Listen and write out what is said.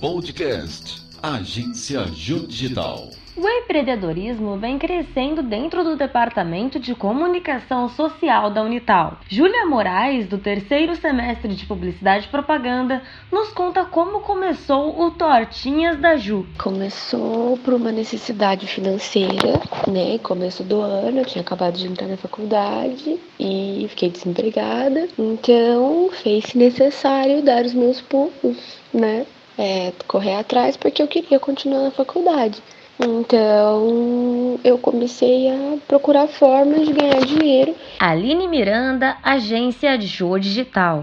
Podcast Agência Ju Digital. O empreendedorismo vem crescendo dentro do Departamento de Comunicação Social da Unital. Júlia Moraes, do terceiro semestre de Publicidade e Propaganda, nos conta como começou o Tortinhas da Ju. Começou por uma necessidade financeira, né? Começo do ano, eu tinha acabado de entrar na faculdade e fiquei desempregada. Então, fez-se necessário dar os meus pulos, né? É, correr atrás porque eu queria continuar na faculdade. Então eu comecei a procurar formas de ganhar dinheiro. Aline Miranda, agência de Show Digital.